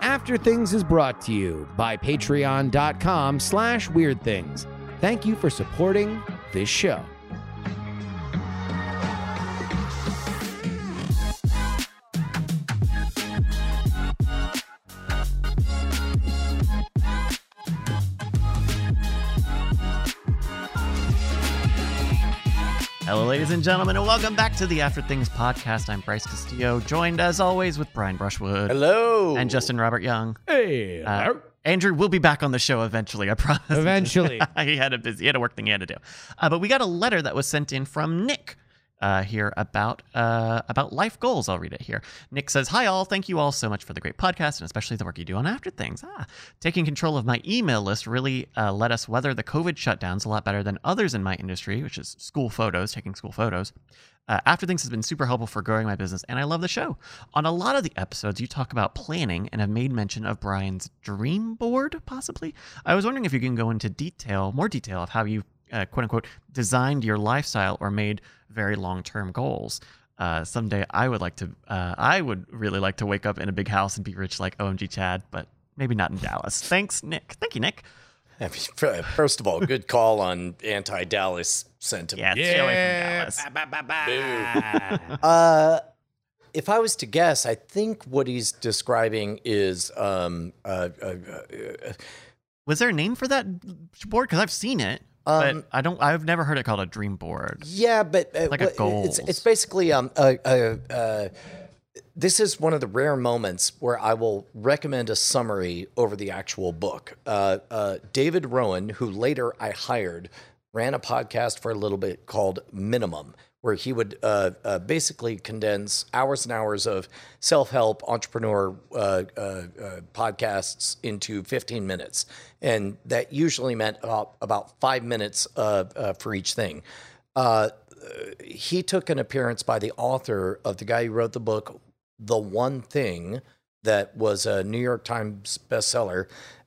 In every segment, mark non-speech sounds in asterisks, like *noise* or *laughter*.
After Things is brought to you by patreon.com slash weird things. Thank you for supporting this show. Ladies and gentlemen, and welcome back to the After Things podcast. I'm Bryce Castillo, joined as always with Brian Brushwood Hello. and Justin Robert Young. Hey, Uh, Andrew will be back on the show eventually, I promise. Eventually. *laughs* he had a busy, he had a work thing he had to do. Uh, but we got a letter that was sent in from Nick. Uh, here about uh, about life goals. I'll read it here. Nick says, "Hi all, thank you all so much for the great podcast and especially the work you do on After Things. Ah, taking control of my email list really uh, let us weather the COVID shutdowns a lot better than others in my industry, which is school photos, taking school photos. Uh, After Things has been super helpful for growing my business, and I love the show. On a lot of the episodes, you talk about planning and have made mention of Brian's dream board, possibly. I was wondering if you can go into detail, more detail, of how you, uh, quote unquote, designed your lifestyle or made very long term goals. Uh, someday I would like to, uh, I would really like to wake up in a big house and be rich like OMG Chad, but maybe not in Dallas. Thanks, Nick. Thank you, Nick. First of all, good call on anti-Dallas sentiment. Yeah, stay away from Dallas. Uh, if I was to guess, I think what he's describing is um, uh, uh, uh, Was there a name for that board? Because I've seen it, Um, but I don't. I've never heard it called a dream board. yeah, but uh, Like a what- it's it's basically um uh, uh, uh, this is one of the rare moments where I will recommend a summary over the actual book. Uh, uh, David Rowan, who later I hired, ran a podcast for a little bit called Minimum, where he would uh, uh, basically condense hours and hours of self help entrepreneur uh, uh, uh, podcasts into 15 minutes. And that usually meant about, about five minutes uh, for each thing. He took an appearance by the author of the guy who wrote the book, The One Thing, that was a New York Times bestseller.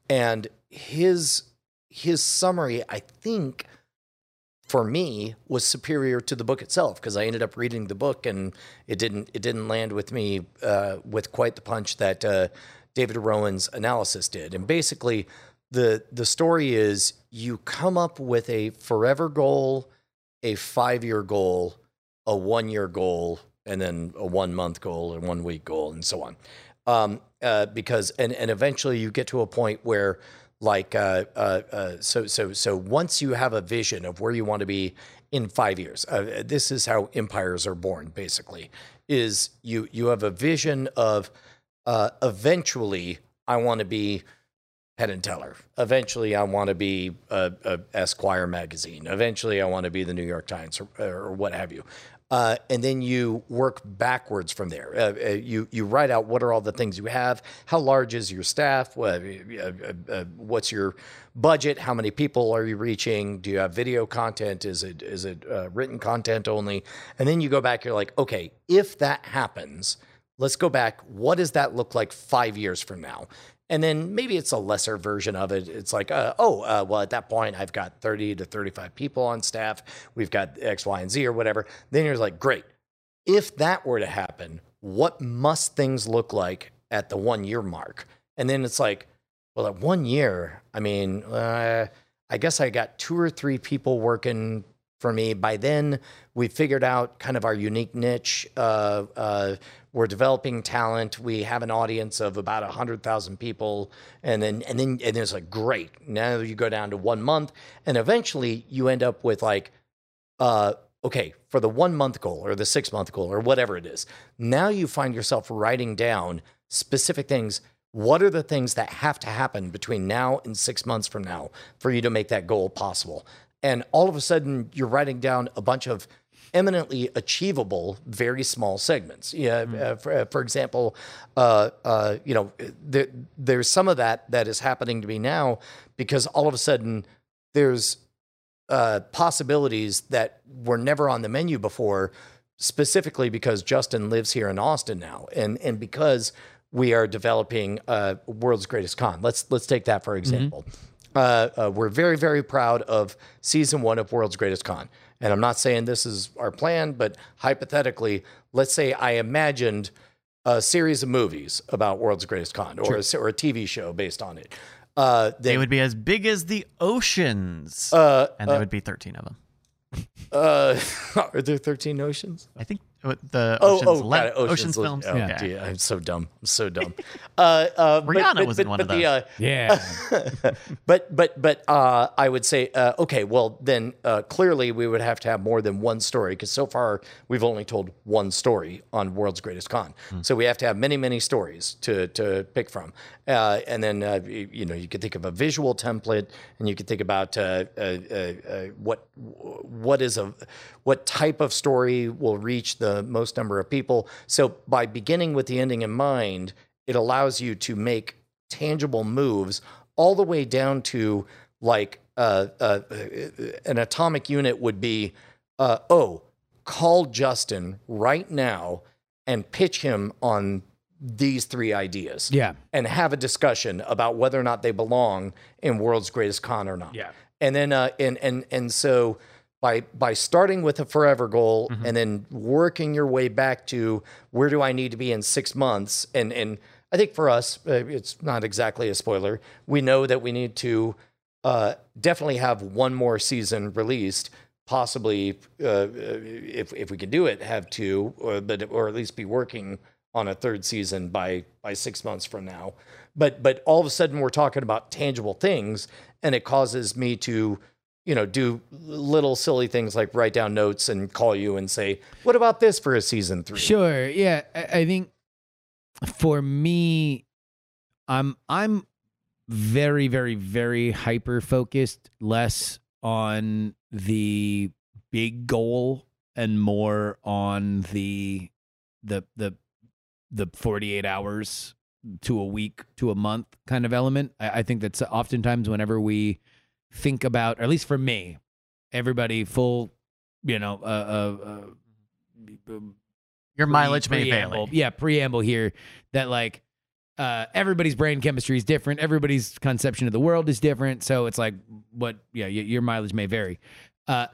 And his his summary, I think, for me, was superior to the book itself because I ended up reading the book and it didn't it didn't land with me uh, with quite the punch that uh, David Rowan's analysis did. And basically, the the story is you come up with a forever goal, a five year goal, a one year goal, and then a one month goal, and one week goal, and so on. Um, uh, because and and eventually you get to a point where like uh, uh, uh, so so so once you have a vision of where you want to be in five years, uh, this is how empires are born. Basically, is you you have a vision of uh, eventually I want to be Penn and Teller. Eventually, I want to be a, Esquire magazine. Eventually, I want to be the New York Times or, or what have you. Uh, and then you work backwards from there. Uh, uh, you you write out what are all the things you have. How large is your staff? What, uh, uh, what's your budget? How many people are you reaching? Do you have video content? Is it is it written content only? And then you go back. You're like, okay, if that happens, let's go back. What does that look like five years from now? And then maybe it's a lesser version of it. It's like, uh, oh, uh, well, at that point, I've got 30 to 35 people on staff. We've got X, Y, and Z or whatever. Then you're like, great. If that were to happen, what must things look like at the one year mark? And then it's like, well, at one year, I mean, uh, I guess I got two or three people working for me. By then, we figured out kind of our unique niche. Uh, uh, we're developing talent. We have an audience of about hundred thousand people, and then and then and it's like great. Now you go down to one month, and eventually you end up with like, uh, okay, for the one month goal or the six month goal or whatever it is. Now you find yourself writing down specific things. What are the things that have to happen between now and six months from now for you to make that goal possible? And all of a sudden, you're writing down a bunch of eminently achievable, very small segments. Yeah, uh, for, uh, for example, uh, uh, you know, there, there's some of that that is happening to me now because all of a sudden there's uh, possibilities that were never on the menu before, specifically because Justin lives here in Austin now, and and because we are developing uh, world's greatest con. Let's let's take that for example. Uh, uh, we're very very proud of season one of World's Greatest Con, and I'm not saying this is our plan, but hypothetically, let's say I imagined a series of movies about World's Greatest Con or, a, or a TV show based on it, uh, They then would be as big as the oceans, uh, and there would be 13 of them. uh, *laughs* are there 13 oceans? I think uh, the Oh, Ocean's, oh, Le- got it. Ocean's, Le- films. Oh, yeah. gee, I'm so dumb. I'm so dumb. *laughs* uh, uh, Rihanna but, was in but- one but of the, uh, Yeah. *laughs* but but but uh, I would say uh, okay. Well, then uh, clearly we would have to have more than one story because so far we've only told one story on World's Greatest Con. So we have to have many many stories to to pick from. Uh, and then uh, you, know you could think of a visual template, and you could think about uh, uh, uh, uh, what what is a what type of story will reach the most number of people. So by beginning with the ending in mind, it allows you to make tangible moves all the way down to like an atomic unit would be oh call justin right now and pitch him on these three ideas Yeah. and have a discussion about whether or not they belong in world's greatest con or not Yeah. and then uh, and and and so by by starting with a forever goal and then working your way back to where do I need to be in six months and and I think for us uh, it's not exactly a spoiler we know that we need to uh, definitely have one more season released possibly uh, if if we can do it have two or but or at least be working on a third season by by six months from now but but all of a sudden we're talking about tangible things and it causes me to you know do little silly things like write down notes and call you and say what about this for a season three Sure. Yeah. I, think for me, I'm I'm very, very, very hyper focused, less on the big goal and more on the the the the 48 hours to a week to a month kind of element. I, I think that's oftentimes whenever we think about, or at least for me, everybody full, you know, uh, uh, uh, Your mileage may vary. Yeah, preamble here that like uh, everybody's brain chemistry is different. Everybody's conception of the world is different. So it's like what, yeah, your mileage may vary. Uh,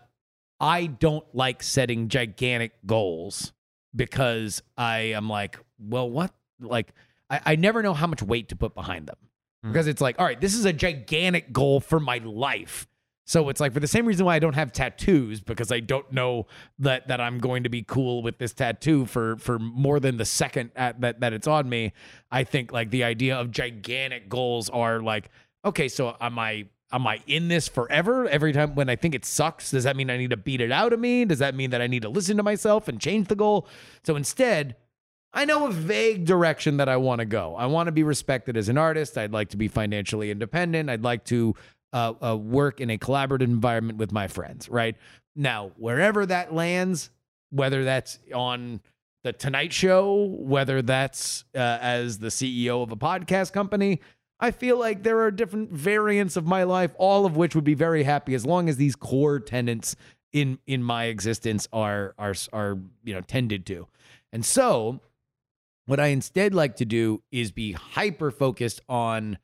I don't like setting gigantic goals because I am like, well, what? Like, I, I never know how much weight to put behind them Hmm. because it's like, all right, this is a gigantic goal for my life. So it's like for the same reason why I don't have tattoos because I don't know that that I'm going to be cool with this tattoo for for more than the second at, that that it's on me. I think like the idea of gigantic goals are like okay, so am I am I in this forever? Every time when I think it sucks, does that mean I need to beat it out of me? Does that mean that I need to listen to myself and change the goal? So instead, I know a vague direction that I want to go. I want to be respected as an artist. I'd like to be financially independent. I'd like to uh, uh, work in a collaborative environment with my friends, right? Now, wherever that lands, whether that's on the Tonight Show, whether that's uh, as the CEO of a podcast company, I feel like there are different variants of my life, all of which would be very happy as long as these core tenets in in my existence are are are you know tended to. And so, what I instead like to do is be hyper focused on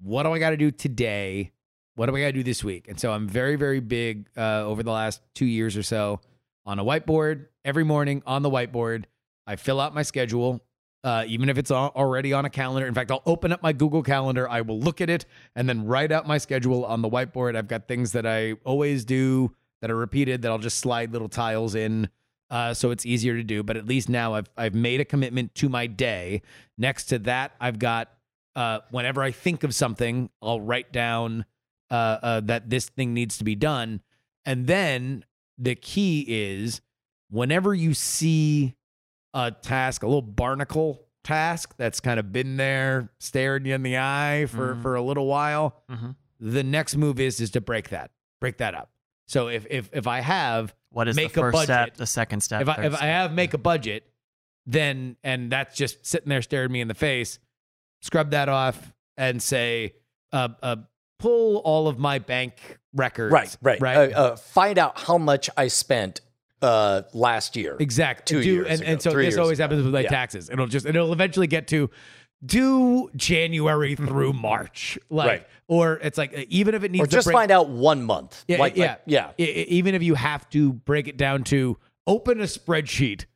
what do I got to do today? What do I got to do this week? And so I'm very, very big uh, over the last two years or so on a whiteboard every morning on the whiteboard. I fill out my schedule, uh, even if it's already on a calendar. In fact, I'll open up my Google Calendar. I will look at it and then write out my schedule on the whiteboard. I've got things that I always do that are repeated that I'll just slide little tiles in uh, so it's easier to do. But at least now I've I've made a commitment to my day. Next to that, I've got uh, whenever I think of something, I'll write down uh, uh, that this thing needs to be done, and then the key is whenever you see a task, a little barnacle task that's kind of been there staring you in the eye for Mhm. for a little while, Mhm. the next move is is to break that, break that up. So if if if I have What is Make the a first budget. step, the second step? if I third if I have make a budget, then and that's just sitting there staring me in the face, scrub that off and say, uh, uh, pull all of my bank records. right right right. Uh, uh, find out how much I spent uh, last year exactly. two Do- years and, ago, and so this always ago. happens with my Yeah. taxes. It'll just it'll eventually get to do January through March, like Right. Or it's like uh, even if it needs or to just break- find out one month. Yeah, like, yeah, like- yeah. Even if you have to break it down to open a spreadsheet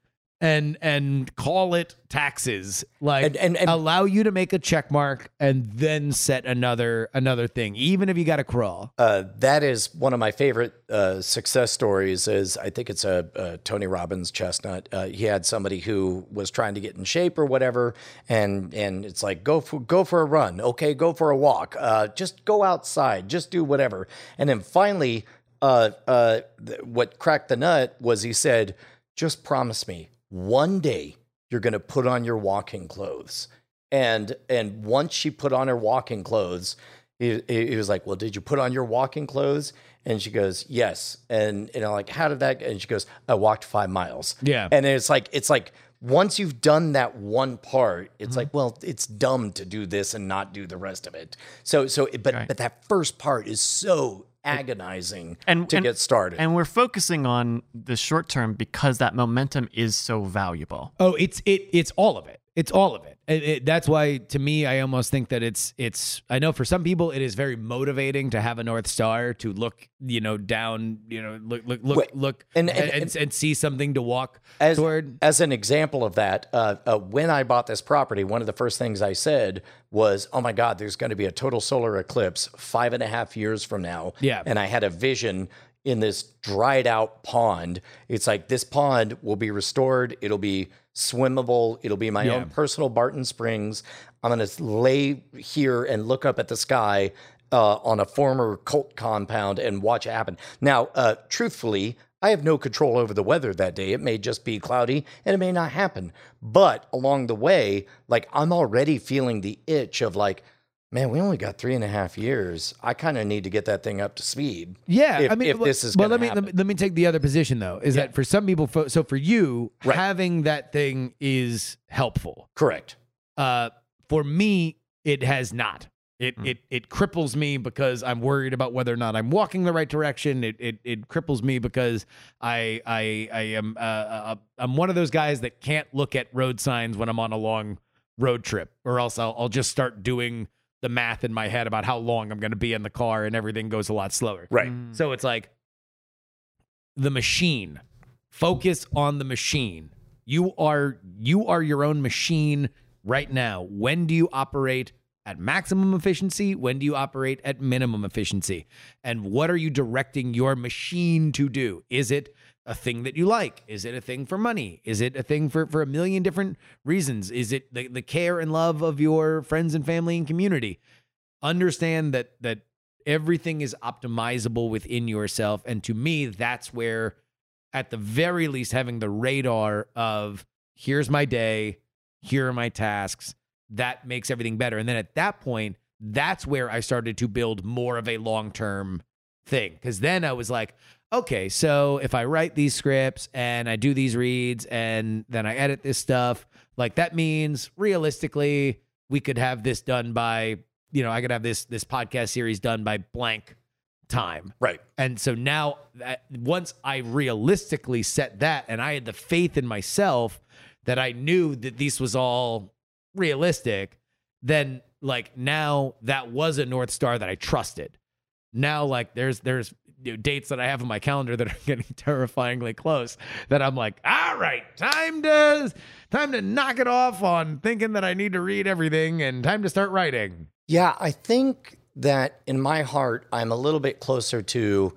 and and call it taxes like And- and- and- allow you to make a check mark and then set another another thing even if you got to crawl Uh, that is one of my favorite uh, success stories. Is I think it's a, a Tony Robbins chestnut. Uh, he had somebody who was trying to get in shape or whatever, and and it's like go for go for a run, okay, go for a walk, uh, just go outside, just do whatever. And then finally, uh, uh, th- what cracked the nut was he said, "Just promise me one day you're going to put on your walking clothes." And and once she put on her walking clothes, he, was like, "Well, did you put on your walking clothes?" And she goes, "Yes." And and I'm like, "How did that?" And she goes, "I walked five miles." Yeah. And it's like it's like once you've done that one part, it's mm-hmm. like, well, it's dumb to do this and not do the rest of it. So so, but Right. but that first part is so agonizing And- to and- get started. And we're focusing on the short term because that momentum is so valuable. Oh, it's it it's all of it. It's all of it. It- it- That's why to me I almost think that it's it's I know for some people it is very motivating to have a north star to look, you know, down, you know, look look look Wait, look and- and, and- and, and see something to walk as, toward. as an example of that, uh, uh, when I bought this property, one of the first things I said was, "Oh my God, there's going to be a total solar eclipse five and a half years from now." Yeah. and I had a vision in this dried out pond. It's like this pond will be restored. It'll be swimmable. It'll be my Yeah. own personal Barton Springs. I'm going to lay here and look up at the sky uh, on a former cult compound and watch it happen. Now, uh, truthfully, I have no control over the weather that day. It may just be cloudy and it may not happen. But along the way, like I'm already feeling the itch of like, man, we only got three and a half years. I kind of need to get that thing up to speed. Yeah, if- I mean, if well- this is well, let me, let me happen. let me take the other position though. Is that for some people? So for you, Right. having that thing is helpful. Correct. Uh, for me, it has not. It Hmm. it it cripples me because I'm worried about whether or not I'm walking the right direction. It it it cripples me because I I I am uh, uh, I'm one of those guys that can't look at road signs when I'm on a long road trip, or else I'll I'll just start doing the math in my head about how long I'm going to be in the car, and everything goes a lot slower. Right. Mm. So it's like the machine. Focus on the machine. You are you are your own machine right now. When do you operate at maximum efficiency? When do you operate at minimum efficiency? And what are you directing your machine to do? Is it a thing that you like? Is it a thing for money? Is it a thing for, for a million different reasons? Is it the, the care and love of your friends and family and community? Understand that that everything is optimizable within yourself. And to me, that's where, at the very least, having the radar of here's my day, here are my tasks, that makes everything better. And then at that point, that's where I started to build more of a long term thing. Because then I was like, okay, so if I write these scripts and I do these reads and then I edit this stuff, like that means realistically, we could have this done by, you know, I could have this this podcast series done by blank time. Right. And so now that once I realistically set that and I had the faith in myself that I knew that this was all realistic, then like now that was a North Star that I trusted. Now like there's there's you know, dates that I have on my calendar that are *laughs* getting terrifyingly close that I'm like, all right, time to time to knock it off on thinking that I need to read everything and time to start writing. Yeah, I think that in my heart, I'm a little bit closer to,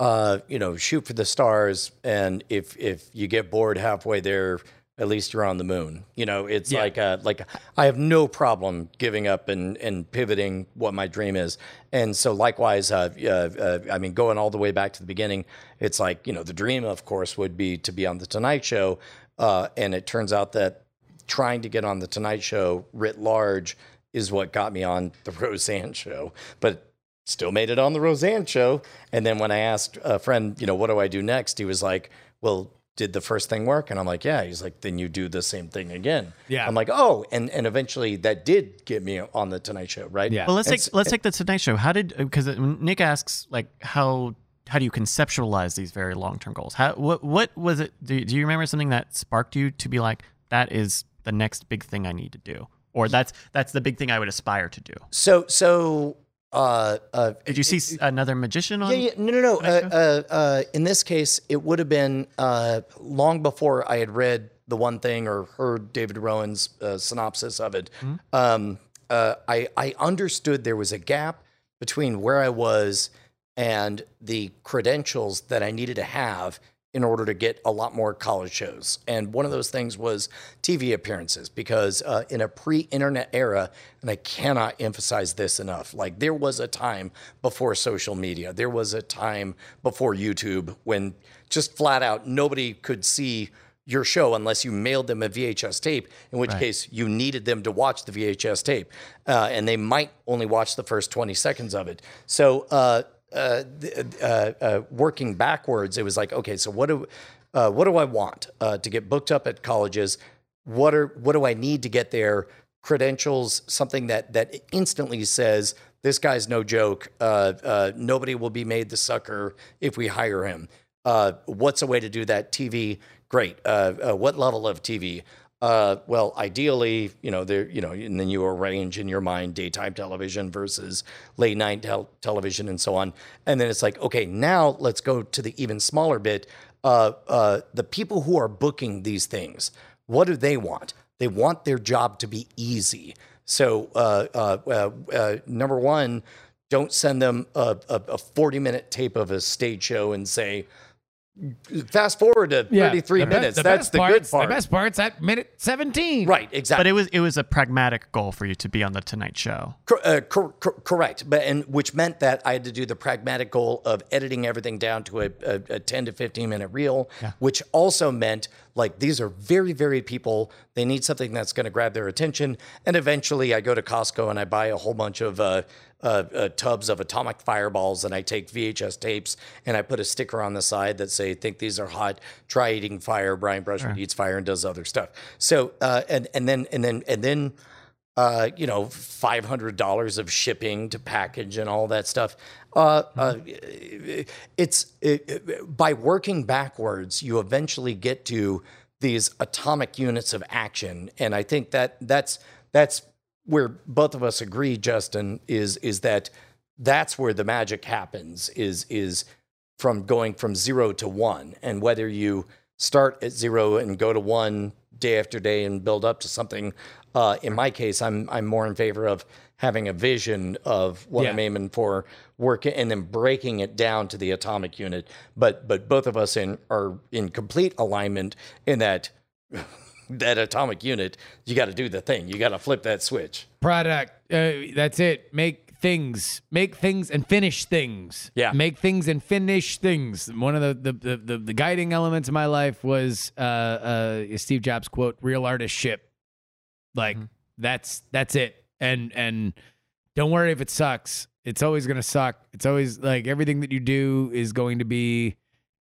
uh, you know, shoot for the stars, and if if you get bored halfway there, at least you're on the moon. You know, it's Yeah. like uh like I have no problem giving up and and pivoting what my dream is, and so likewise, uh, uh, uh, I mean, going all the way back to the beginning, it's like you know, the dream, of course, would be to be on the Tonight Show, uh, and it turns out that trying to get on the Tonight Show writ large is what got me on *laughs* the Roseanne show, but still made it on the Roseanne show. And then when I asked a friend, you know, what do I do next? He was like, well, did the first thing work? And I'm like, yeah. He's like, then you do the same thing again. Yeah. I'm like, oh, and and eventually that did get me on the Tonight Show, right? Yeah. Well, let's And take let's take the Tonight Show. How did because Nick asks like how how do you conceptualize these very long term goals? How what what was it? Do, do you remember something that sparked you to be like that is the next big thing I need to do, or that's that's the big thing I would aspire to do? So so uh uh Did you see s- another magician on? Yeah, yeah, no, no, no. Uh, uh, uh, in this case, it would have been uh, long before I had read the one thing or heard David Rowan's uh, synopsis of it, um, uh, I I understood there was a gap between where I was and the credentials that I needed to have in order to get a lot more college shows. And one of those things was TV appearances because uh, in a pre internet era, and I cannot emphasize this enough, like there was a time before social media, there was a time before YouTube when just flat out nobody could see your show unless you mailed them a VHS tape, in which case you needed them to watch the VHS tape. Uh, and they might only watch the first 20 seconds of it. So, uh, uh, uh, uh, working backwards, it was like, okay, so what do, uh, what do I want uh, to get booked up at colleges? What are what do I need to get there? Credentials, something that that instantly says this guy's no joke. Nobody will be made the sucker if we hire him. What's a way to do that? TV, great. What level of TV? Uh, well, ideally, you know, there, you know, and then you arrange in your mind daytime television versus late night tel- television and so on. And then it's like, okay, now let's go to the even smaller bit. Uh, uh, the people who are booking these things, what do they want? They want their job to be easy. So, uh, uh, uh, number one, don't send them a, a, a 40 minute tape of a stage show and say, fast forward to 33 the be- minutes. the That's best the good part's- part. The best part's at minute 17. Right, exactly. But it was it was a pragmatic goal for you to be on the Tonight Show. Cor- uh, cor- cor- correct, but and which meant that I had to do the pragmatic goal of editing everything down to a, a, a ten to fifteen minute reel, which also meant like these are very very people. They need something that's going to grab their attention, and eventually I go to Costco and I buy a whole bunch of. Uh, uh, uh, tubs of atomic fireballs, and I take VHS tapes and I put a sticker on the side that say, "Think these are hot. Try eating fire." Brian Brushwood eats fire and does other stuff. So, uh, and and then and then and then uh, you know, five hundred dollars of shipping to package and all that stuff. Uh, uh, it's it, it- by working backwards, you eventually get to these atomic units of action, and I think that that's that's where both of us agree, Justin, is is that that's where the magic happens. Is is from going from zero to one, and whether you start at zero and go to one day after day and build up to something. Uh, in my case, I'm I'm more in favor of having a vision of what I'm aiming for, work and then breaking it down to the atomic unit. But but both of us in are in complete alignment in that that atomic unit. You got to do the thing. You got to flip that switch. Product. Uh, that's it. Make things. Make things and finish things. Yeah. Make things and finish things. One of the the the, the, guiding elements of my life was uh, uh, Steve Jobs quote: "Real artist ship." Like that's that's it. And and don't worry if it sucks. It's always gonna suck. It's always like everything that you do is going to be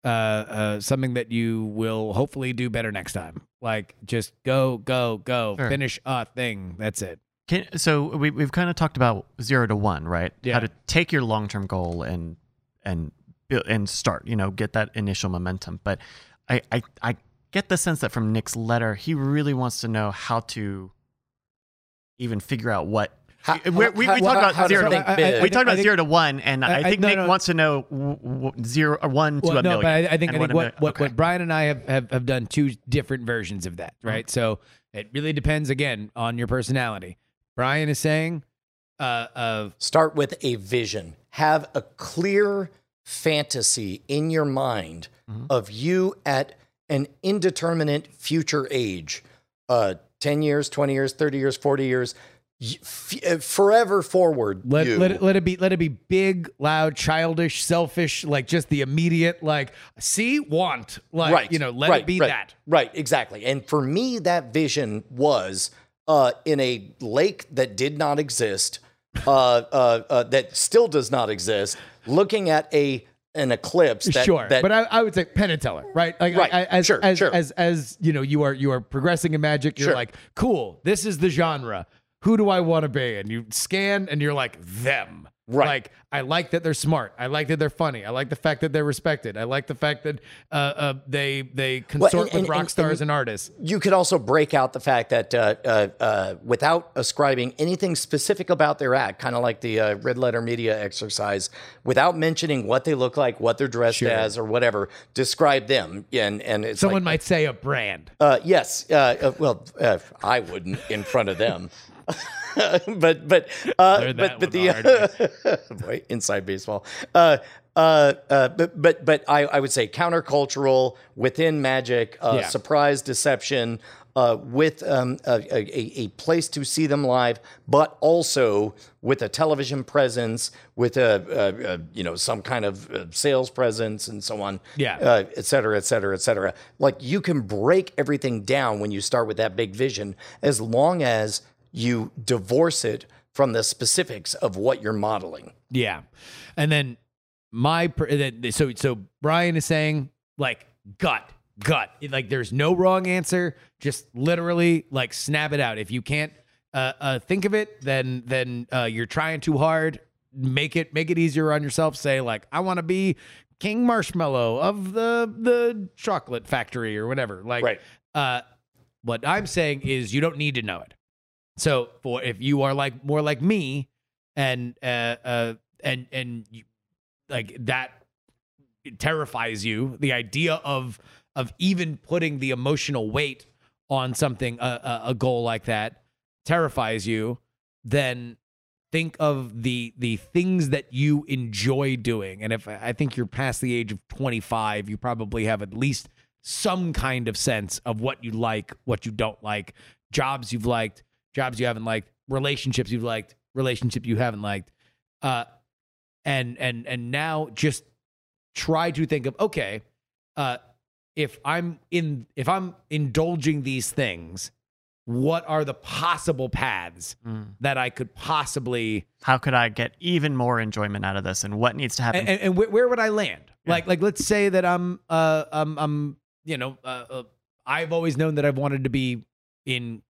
uh, uh, something that you will hopefully do better next time. Like just go, go, go, Sure. finish a thing. That's it. Can, so we, we've kind of talked about zero to one, right? Yeah. How to take your long term goal and and build, and start, you know, get that initial momentum. But I, I I get the sense that from Nick's letter, he really wants to know how to even figure out what. How- we, we, we talked about how to zero. think I- I- we talked about think- zero to one, and I, I- I- think no, Nick no. wants to know w- w- zero or one to a no, million. but I, I think I think what million. what, Okay. what Brian and I have, have have done two different versions of that, right? So it really depends again on your personality. Brian is saying, uh, of Start with a vision. Have a clear fantasy in your mind of you at an indeterminate future age uh, 10 years, 20 years, 30 years, 40 years, y- f- uh, forever forward. let let it, let it be let it be big, loud, childish, selfish, like just the immediate like see want like right. you know let right, it be right, that. Right, exactly. And for me, that vision was uh, in a lake that did not exist, uh, uh, uh, that still does not exist, looking at a an eclipse. That, sure, that, but I, I would say Penn and Teller, right? Like, Right. I, I- as, Sure, as, sure. as as you know, you are you are progressing in magic. You're Sure. like, cool. This is the genre. Who do I want to be? And you scan, and you're like them. Right. Like I like that they're smart. I like that they're funny. I like the fact that they're respected. I like the fact that uh, uh, they they consort and- with rock and- stars and- and artists. You could also break out the fact that uh, uh, uh, without ascribing anything specific about their act, kind of like the uh, red letter media exercise, without mentioning what they look like, what they're dressed Sure. as, or whatever, describe them. And and it's Someone like, might say a brand. uh, yes, uh, uh, well, uh, I wouldn't in front of them. *laughs* *laughs* but but uh, but but the *laughs* boy, inside baseball. Uh, uh, uh, but but but I, I would say countercultural within magic, uh, Yeah. surprise, deception, uh, with um, a, a, a place to see them live, but also with a television presence, with a, a, a you know some kind of uh, sales presence and so on Yeah. uh, et cetera, et cetera, et cetera. Like you can break everything down when you start with that big vision, as long as you divorce it from the specifics of what you're modeling. Yeah, and then my so so Brian is saying like gut gut like there's no wrong answer. Just literally like snap it out. If you can't uh, uh, think of it, then then uh, you're trying too hard. Make it make it easier on yourself. Say like I want to be King Marshmallow of the the chocolate factory or whatever. Like Right. uh, what I'm saying is you don't need to know it. So for if you are like more like me and uh uh and and you, like that terrifies you, the idea of of even putting the emotional weight on something a, a, goal like that terrifies you, then think of the the things that you enjoy doing. And if I think you're past the age of 25, you probably have at least some kind of sense of what you like, what you don't like, jobs you've liked, jobs you haven't liked, relationships you've liked, relationship you haven't liked. Uh and and and now just try to think of okay, uh if I'm in if I'm indulging these things, what are the possible paths Mm. that I could possibly How could I get even more enjoyment out of this, and what needs to happen? and, and, and where, where would I land? Like, like let's say that I'm, uh, I'm, I'm, you know, uh, uh, I've always known that I've wanted to be in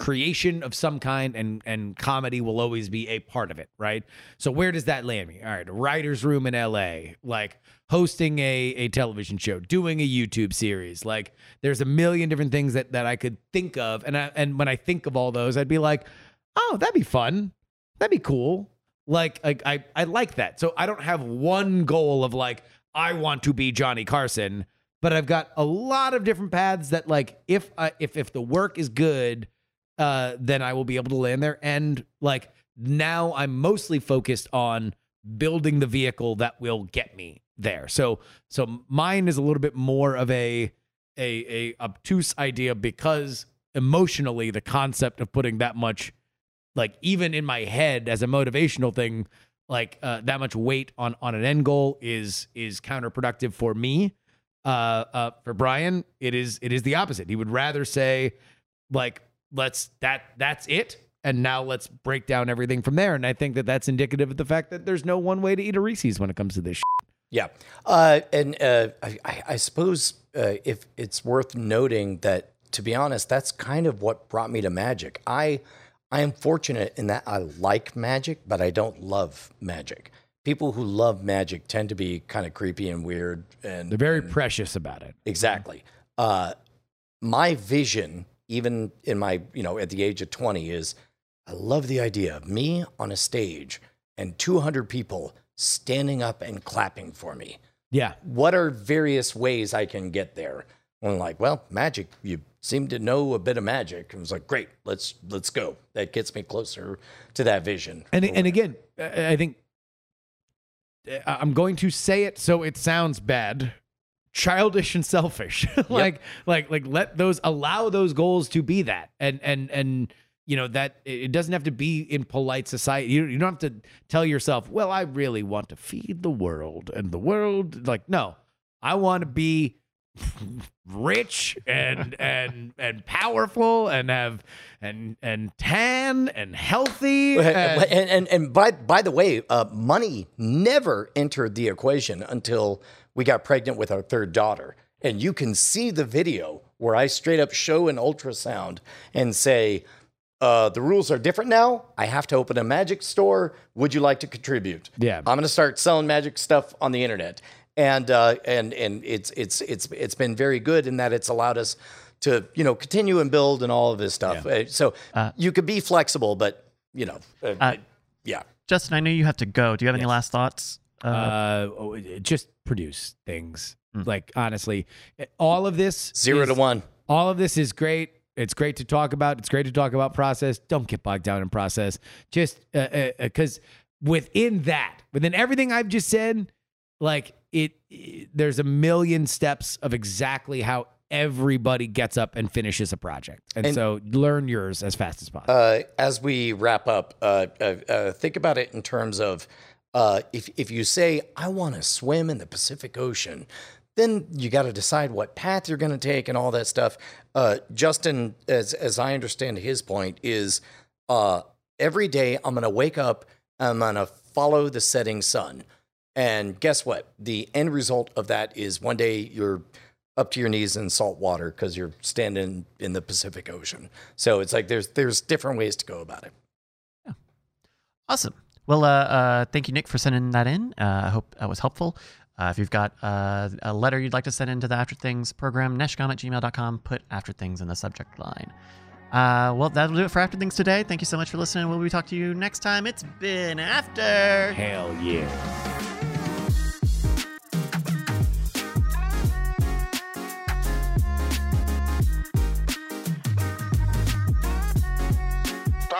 creation of some kind, and and comedy will always be a part of it, right? So where does that land me? All right, writer's room in L.A., like hosting a a television show, doing a YouTube series. Like, there's a million different things that that I could think of, and I, and when I think of all those, I'd be like, oh, that'd be fun, that'd be cool. Like, like I, I like that. So I don't have one goal of like, I want to be Johnny Carson, but I've got a lot of different paths that like, if I, if, if the work is good, uh, then I will be able to land there. And like now I'm mostly focused on building the vehicle that will get me there. So, so mine is a little bit more of a, a, a obtuse idea because emotionally the concept of putting that much like even in my head as a motivational thing like uh, that much weight on on an end goal is is counterproductive for me uh uh for brian it is it is the opposite he would rather say like let's that that's it and now let's break down everything from there and i think that that's indicative of the fact that there's no one way to eat a reese's when it comes to this shit. Yeah, uh, and uh, I, I- I suppose uh, if it's worth noting that, to be honest, that's kind of what brought me to magic. I I am fortunate in that I like magic, but I don't love magic. People who love magic tend to be kind of creepy and weird, and they're very precious about it Exactly. Uh, my vision, even in my, you know, at the age of 20, is I love the idea of me on a stage and 200 people standing up and clapping for me. yeah What are various ways I can get there? And I'm like, well, magic. You seem to know a bit of magic. And was like, great, let's let's go. That gets me closer to that vision. And and again, I think I'm going to say it so it sounds bad. Childish and selfish. *laughs* like like like let those allow those goals to be that. And and and you know that it it doesn't have to be in polite society. You, you don't have to tell yourself, "Well, I really want to feed the world." And the world like, "No. I want to be *laughs* rich and *laughs* and and powerful and have and and tan and healthy and, and- and and by by the way, uh, money never entered the equation until we got pregnant with our third daughter. And you can see the video where I straight up show an ultrasound and say, uh, the rules are different now. I have to open a magic store. Would you like to contribute? Yeah. I'm going to start selling magic stuff on the internet, and uh, and and it's it's it's it's been very good in that it's allowed us to you know continue and build and all of this stuff. Uh, So you could be flexible, but you know, uh, yeah. Justin, I know you have to go. Do you have any last thoughts? Uh, uh, oh, just produce things. Like honestly, all of this Zero is- to one. All of this is great. It's great to talk about. It's great to talk about process. Don't get bogged down in process. Just because within that, within everything I've just said, like it, it- there's a million steps of exactly how everybody gets up and finishes a project. And, And- so learn yours as fast as possible. Uh, as we wrap up, uh, uh, uh, think about it in terms of uh, if if you say I want to swim in the Pacific Ocean, then you got to decide what path you're going to take and all that stuff. Uh, Justin, as as I understand his point, is uh, every day I'm going to wake up, I'm going to follow the setting sun, and guess what? The end result of that is one day you're up to your knees in salt water because you're standing in the Pacific Ocean. So it's like there's there's different ways to go about it. Yeah. Awesome. Well, uh, uh, thank you, Nick, for sending that in. Uh, I hope that was helpful. Uh, if you've got uh, a letter you'd like to send into the After Things program, neshcom at gmail.com, put After Things in the subject line. Uh, well, that'll do it for After Things today. Thank you so much for listening. We'll be talking to you next time. It's been After. Hell yeah.